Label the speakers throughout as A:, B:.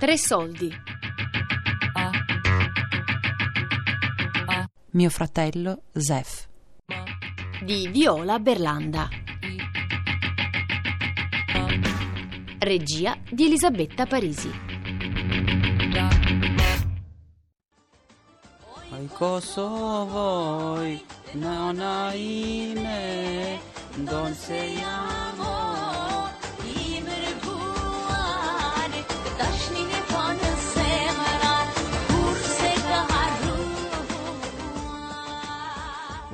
A: Tre soldi.
B: Mio fratello Zef.
A: Di Viola Berlanda. Regia di Elisabetta Parisi.
C: Ai Kosovo, non hai me, non seiamo.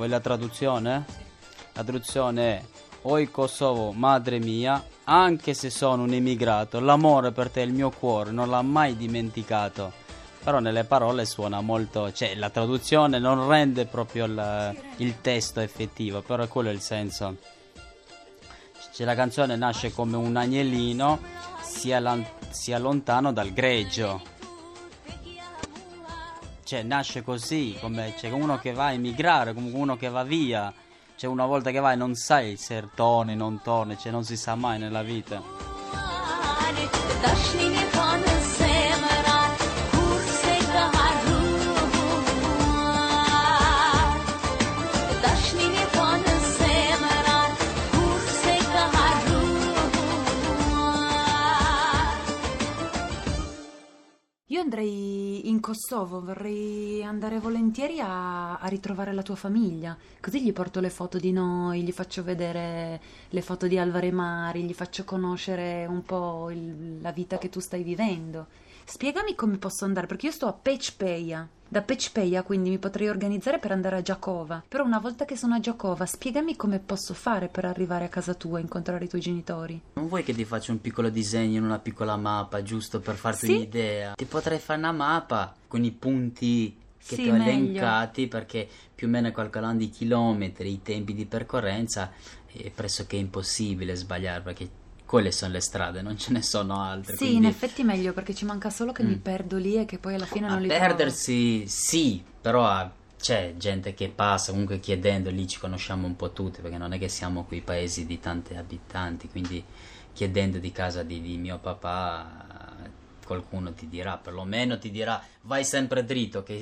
C: Vuoi la traduzione? La traduzione è Oi Kosovo, madre mia, anche se sono un emigrato, l'amore per te, il mio cuore, non l'ha mai dimenticato. Però nelle parole suona molto, cioè la traduzione non rende proprio il, il testo effettivo, però quello è il senso. Cioè, la canzone nasce come un agnellino, sia, lan- sia lontano dal greggio. Cioè, nasce così, come c'è uno che va a emigrare, come uno che va via. Cioè, una volta che vai non sai se torni, non torni, cioè non si sa mai nella vita.
B: Kosovo, vorrei andare volentieri a, a ritrovare la tua famiglia, così gli porto le foto di noi, gli faccio vedere le foto di Alvare Mari, gli faccio conoscere un po' il- la vita che tu stai vivendo. Spiegami come posso andare, perché io sto a Pechpeia. Da Pechpeia quindi mi potrei organizzare per andare a Giacova. Però una volta che sono a Giacova, spiegami come posso fare per arrivare a casa tua e incontrare i tuoi genitori.
C: Non vuoi che ti faccia un piccolo disegno in una piccola mappa, giusto per farti
B: Sì.
C: un'idea? Ti potrei fare una mappa con i punti che
B: Sì,
C: ti ho
B: meglio.
C: elencati, perché più o meno calcolando i chilometri, i tempi di percorrenza, è pressoché impossibile sbagliare, perché quelle sono le strade, non ce ne sono altre.
B: Sì,
C: quindi
B: in effetti meglio perché ci manca solo che mi
C: Mm.
B: perdo lì e che poi alla fine
C: a
B: non li trovo.
C: perdersi sì, però ah, c'è gente che passa comunque chiedendo, lì ci conosciamo un po' tutti, perché non è che siamo quei paesi di tanti abitanti, quindi chiedendo di casa di, di mio papà qualcuno ti dirà, perlomeno ti dirà vai sempre dritto, che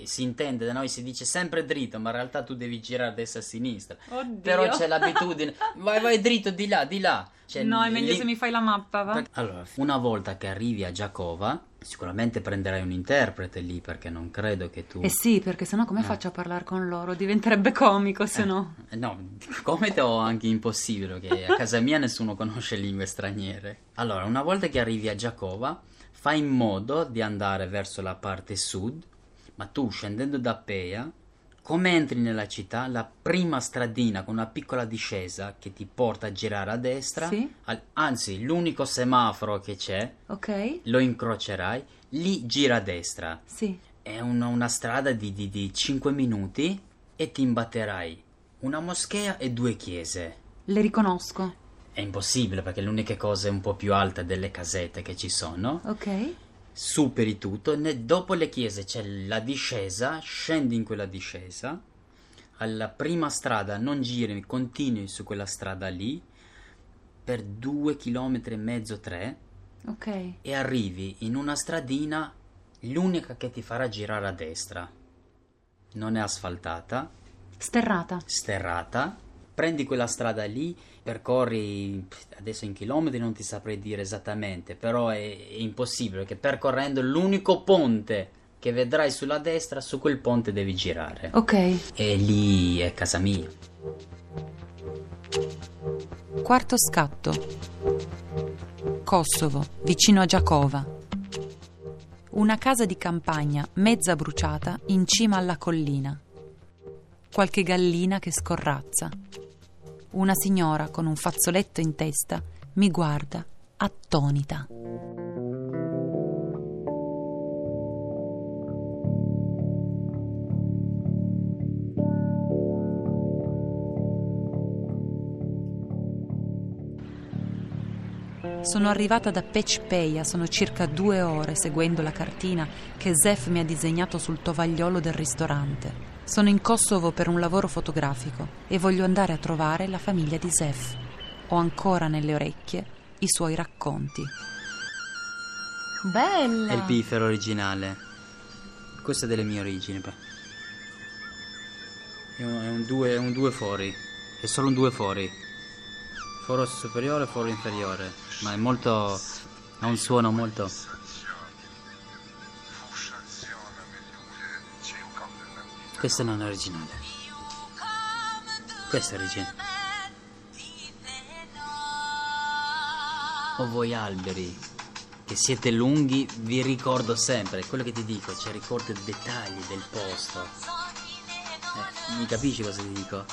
C: eh, si intende da noi si dice sempre dritto, ma in realtà tu devi girare a destra e a sinistra.
B: Oddio.
C: Però c'è l'abitudine, vai vai dritto di là, di là. Cioè,
B: No, è meglio
C: lì-
B: se mi fai la mappa, va?
C: Allora, una volta che arrivi a Giacova, sicuramente prenderai un interprete lì perché non credo che tu...
B: Eh sì, perché sennò come
C: Eh.
B: faccio a parlare con loro? Diventerebbe comico se no.
C: Eh, No, come te ho anche impossibile, che a casa mia nessuno conosce lingue straniere. Allora, una volta che arrivi a Giacova, fai in modo di andare verso la parte sud, ma tu scendendo da Peia, come entri nella città, la prima stradina con una piccola discesa che ti porta a girare a destra,
B: Sì.
C: al- anzi, l'unico semaforo che c'è,
B: Ok?
C: lo incrocerai, lì gira a destra.
B: Sì.
C: È una, una strada di, di, di 5 minuti e ti imbatterai una moschea e due chiese.
B: Le riconosco.
C: È impossibile perché l'unica cosa è un po' più alta delle casette che ci sono.
B: Ok?
C: Superi tutto ne- dopo le chiese c'è la discesa, scendi in quella discesa. Alla prima strada non giri, continui su quella strada lì per due chilometri e mezzo, tre
B: Ok.
C: e arrivi in una stradina, l'unica che ti farà girare a destra. Non è asfaltata,
B: Sterrata.
C: sterrata. Prendi quella strada lì, percorri adesso in chilometri non ti saprei dire esattamente, però è, è impossibile perché percorrendo l'unico ponte che vedrai sulla destra, su quel ponte devi girare.
B: Ok.
C: E lì è casa mia.
B: Quarto scatto. Kosovo, vicino a Giacova. Una casa di campagna mezza bruciata in cima alla collina. Qualche gallina che scorrazza. Una signora con un fazzoletto in testa mi guarda attonita. Sono arrivata da Pechpeia, sono circa due ore seguendo la cartina che Zef mi ha disegnato sul tovagliolo del ristorante. Sono in Kosovo per un lavoro fotografico e voglio andare a trovare la famiglia di Zef. Ho ancora nelle orecchie i suoi racconti. Bella!
C: È il piffero originale. Questo è delle mie origini. È un, è un due, è un due fori. È solo un due fori. Foro superiore foro inferiore. Ma è molto. ha un suono molto. Questo non è originale. Questo è originale. O voi alberi che siete lunghi, vi ricordo sempre, quello che ti dico, cioè ricordo i dettagli del posto. Eh, mi capisci cosa ti dico?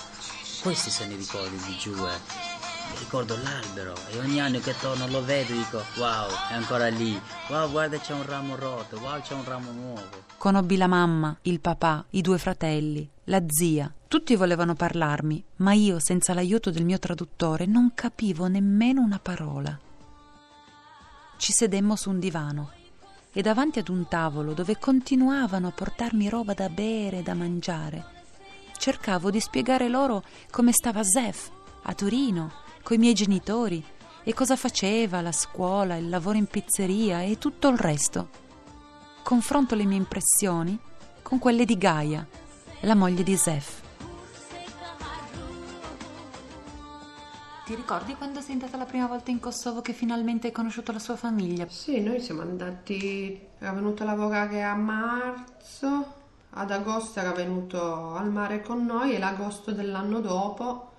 C: Questi sono i ricordi di. Mi ricordo l'albero e ogni anno che torno lo vedo e dico wow, è ancora lì. Wow, guarda c'è un ramo rotto, wow, c'è un ramo nuovo.
B: Conobbi la mamma, il papà, i due fratelli, la zia. Tutti volevano parlarmi, ma io, senza l'aiuto del mio traduttore, non capivo nemmeno una parola. Ci sedemmo su un divano e davanti ad un tavolo dove continuavano a portarmi roba da bere e da mangiare. Cercavo di spiegare loro come stava Zef a Torino, coi miei genitori, e cosa faceva, la scuola, il lavoro in pizzeria e tutto il resto. Confronto le mie impressioni con quelle di Gaia, la moglie di Zef. Ti ricordi quando sei andata la prima volta in Kosovo che finalmente hai conosciuto la sua famiglia?
D: Sì, noi siamo andati, era venuto a lavorare a marzo, ad agosto era venuto al mare con noi e l'agosto dell'anno dopo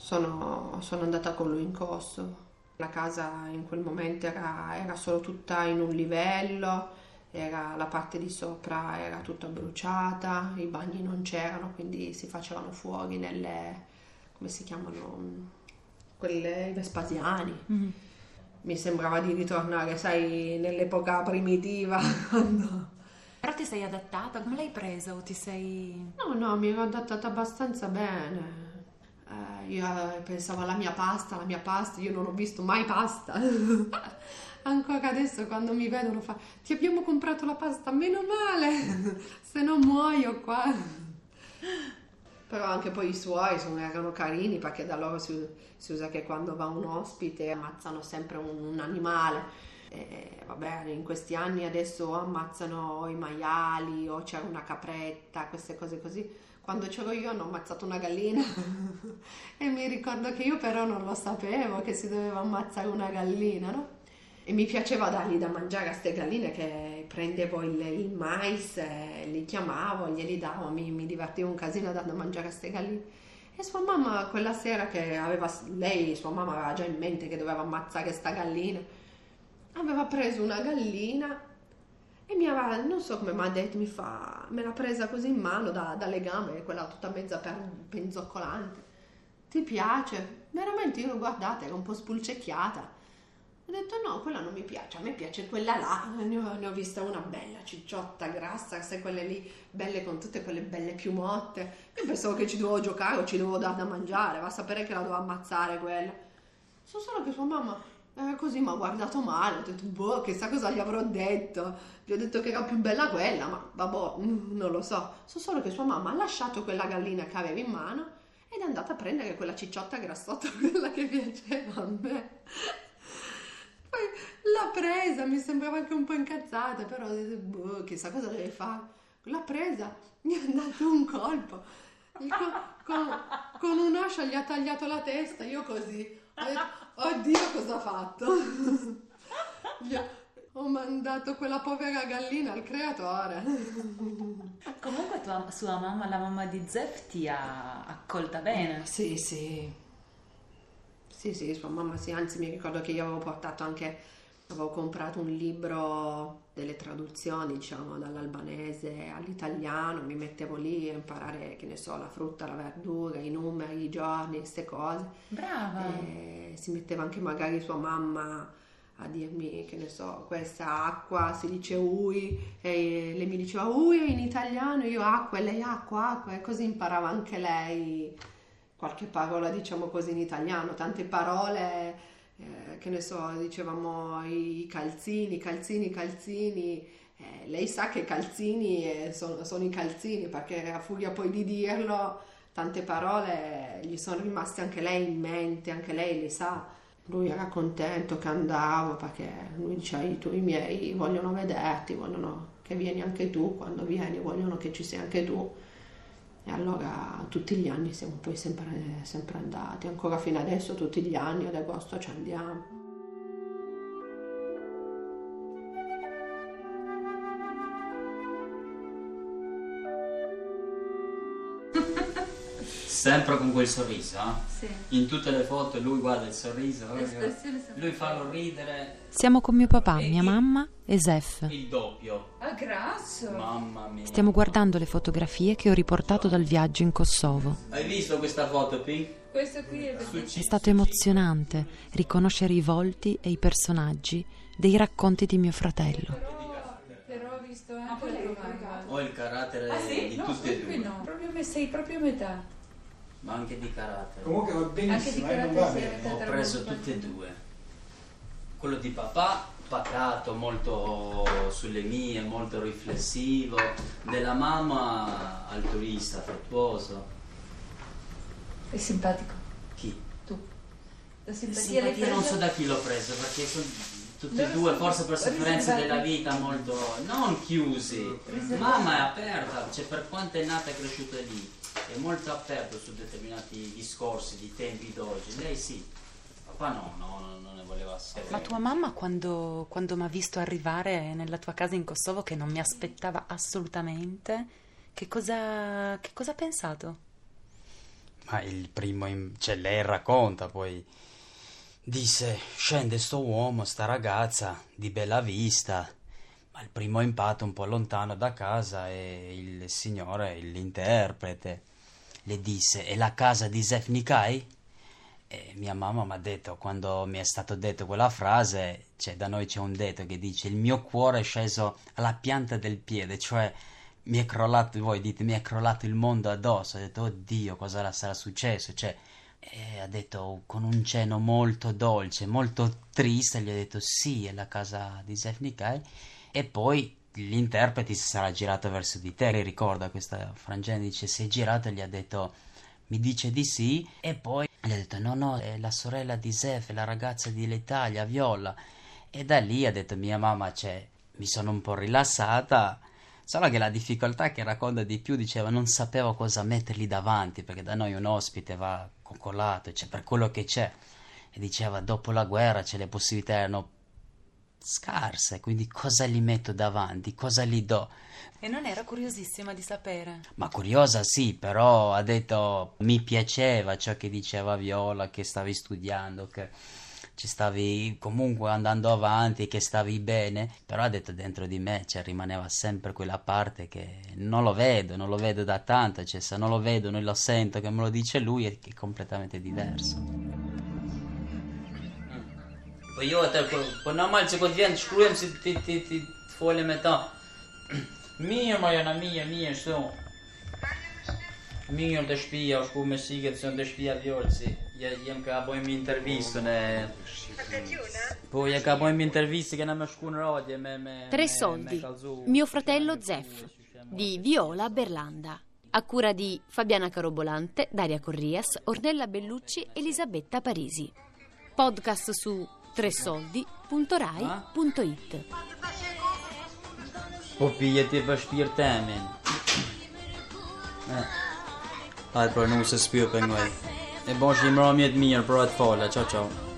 D: sono, sono andata con lui in Kosovo. La casa in quel momento era, era solo tutta in un livello, era, la parte di sopra era tutta bruciata, i bagni non c'erano, quindi si facevano fuori nelle, come si chiamano, quelle Vespasiani.
B: Mm-hmm.
D: Mi sembrava di ritornare, sai, nell'epoca primitiva. quando-
B: Però ti sei adattata? Come l'hai presa o ti sei...
D: No, no, mi ero adattata abbastanza bene. Eh, io eh, pensavo alla mia pasta, la mia pasta, io non ho visto mai pasta. Ancora adesso quando mi vedono fa, ti abbiamo comprato la pasta, meno male, se no muoio qua. Però anche poi i suoi sono- erano carini perché da loro si, si usa che quando va un ospite ammazzano sempre un, un animale. E vabbè, in questi anni adesso ammazzano i maiali o c'è una capretta, queste cose così. Quando c'ero io hanno ammazzato una gallina e mi ricordo che io però non lo sapevo che si doveva ammazzare una gallina, no? E mi piaceva dargli da mangiare a queste galline che prendevo il, il mais, e li chiamavo, glieli davo, mi, mi divertivo un casino a dar da mangiare a queste galline. E sua mamma quella sera che aveva, lei, sua mamma aveva già in mente che doveva ammazzare questa gallina, aveva preso una gallina e mi aveva, non so come mi ha detto, mi fa, me l'ha presa così in mano da, dalle gambe, quella tutta mezza per- penzoccolante. Ti piace? Veramente io l'ho guardata, era un po' spulcecchiata. Ho detto no, quella non mi piace, a me piace quella là. Ne ho, ne ho vista una bella, cicciotta, grassa, sai quelle lì, belle con tutte quelle belle piumotte. Io pensavo che ci dovevo giocare o ci dovevo dare da mangiare, va a sapere che la dovevo ammazzare quella. So solo che sua mamma eh, così mi ha guardato male, ho detto, boh, chissà cosa gli avrò detto. Gli ho detto che era più bella quella, ma vabbè, non lo so. So solo che sua mamma ha lasciato quella gallina che aveva in mano ed è andata a prendere quella cicciotta grassotta, quella che piaceva a me. Poi l'ha presa, mi sembrava anche un po' incazzata, però ho detto, boh, chissà cosa deve fare. L'ha presa, mi ha dato un colpo. Il co- con, con un'ascia gli ha tagliato la testa, io così. Ho detto, oddio cosa ha fatto. Ho mandato quella povera gallina al creatore.
B: Comunque tua, sua mamma, la mamma di Zef, ti ha accolta bene.
D: Sì, sì. Sì, sì, sua mamma sì, anzi mi ricordo che io avevo portato anche, avevo comprato un libro delle traduzioni, diciamo, dall'albanese all'italiano, mi mettevo lì a imparare, che ne so, la frutta, la verdura, i numeri, i giorni, queste cose.
B: Brava.
D: E si metteva anche magari sua mamma a dirmi, che ne so, questa acqua si dice ui, e lei mi diceva ui in italiano, io acqua e lei acqua, acqua, e così imparava anche lei qualche parola, diciamo così, in italiano, tante parole, eh, che ne so, dicevamo i calzini, calzini, calzini, eh, lei sa che calzini eh, sono, sono i calzini, perché a furia poi di dirlo, tante parole gli sono rimaste anche lei in mente, anche lei le sa. Lui era contento che andavo perché lui diceva i tuoi miei vogliono vederti, vogliono che vieni anche tu, quando vieni vogliono che ci sia anche tu. E allora tutti gli anni siamo poi sempre, sempre andati, ancora fino adesso tutti gli anni ad agosto ci andiamo.
C: Sempre con quel sorriso, eh?
B: Sì.
C: In tutte le foto lui guarda il sorriso, lui fa ridere
B: Siamo con mio papà, mia mamma e Zef.
C: il doppio.
B: Ah, grazie.
C: Mamma mia.
B: Stiamo guardando le fotografie che ho riportato dal viaggio in Kosovo.
C: Hai visto questa foto qui?
E: Questo qui è
B: È stato emozionante riconoscere i volti e i personaggi dei racconti di mio fratello.
E: però ho visto anche
C: Ho il carattere
E: Ah sì?
C: di
E: No,
C: tutti e
E: qui
C: due,
E: no, proprio me sei proprio a metà.
C: Ma anche di carattere.
F: Comunque va
E: Anche di
F: benissimo, eh, non va
C: Ho preso tutti e due. Quello di papà, pacato, molto sulle mie, molto riflessivo. Della mamma, altruista, affettuoso.
E: È simpatico.
C: Chi?
E: Tu. La simpatia,
C: Simpatia non so da chi l'ho preso, perché sono tutti e due, forse per sofferenze della vita molto... non chiusi. Mamma è aperta, cioè per quanto è nata e cresciuta lì, è molto aperta su determinati discorsi di tempi d'oggi. Lei sì, papà no, no, no, non ne voleva sapere.
B: Ma tua mamma quando, quando mi ha visto arrivare nella tua casa in Kosovo che non mi aspettava assolutamente, che cosa, che cosa ha pensato?
C: Ma il primo, in- cioè lei racconta poi, disse, scende sto uomo, sta ragazza, di bella vista, ma il primo impatto un po' lontano da casa e il signore, l'interprete, le disse, è la casa di Zef Nikai? E mia mamma mi ha detto, quando mi è stato detto quella frase, cioè da noi c'è un detto che dice, il mio cuore è sceso alla pianta del piede, cioè mi è crollato, voi dite, mi è crollato il mondo addosso. Ho detto, oddio, cosa sarà successo? Cioè, e ha detto con un cenno molto dolce, molto triste, gli ho detto sì, è la casa di Zef Nikai. E poi l'interprete si sarà girato verso di te, lei ricorda questa frangente, dice, si è girato e gli ha detto, mi dice di sì, e poi gli ha detto, no, no, è la sorella di Zef, è la ragazza dell'Italia, Viola. E da lì ha detto mia mamma, cioè, mi sono un po' rilassata. Solo che la difficoltà che racconta di più diceva non sapevo cosa mettergli davanti perché da noi un ospite va coccolato, cioè per quello che c'è. E diceva dopo la guerra c'è le possibilità erano scarse, quindi cosa gli metto davanti, cosa gli do?
B: E non era curiosissima di sapere.
C: Ma curiosa sì, però ha detto mi piaceva ciò che diceva Viola, che stavi studiando, che ci stavi comunque andando avanti, che stavi bene, però ha detto dentro di me, cioè rimaneva sempre quella parte che non lo vedo, non lo vedo da tanto, cioè se non lo vedo, non lo sento, che me lo dice lui, è, è completamente diverso. Po jo atë, po, po normal që vjen të shkrujem si ti, ti, ti të folem me ta. Mirë, ma jana mirë, mirë, shtu. Mirë të shtëpia, u shku me shiket se në të shtëpia vjolësi. Ja, jem ka bojmë intervistën e... Po, ja ka bojmë intervistë, kena me shku në radje me... me
A: Tre
C: me-
A: soldi.
C: me kallzu-
A: Mio fratello Zef di Viola Berlanda. A cura di Fabiana Carobolante, Daria Corrias, Ornella Bellucci, Elisabetta Parisi. Podcast su tresoldi.rai.it
C: Po pije ti për shpirë temin Hajtë pra nusë spyrë për ngoj E bosh i mramjet mirë, për të fala, qao qao.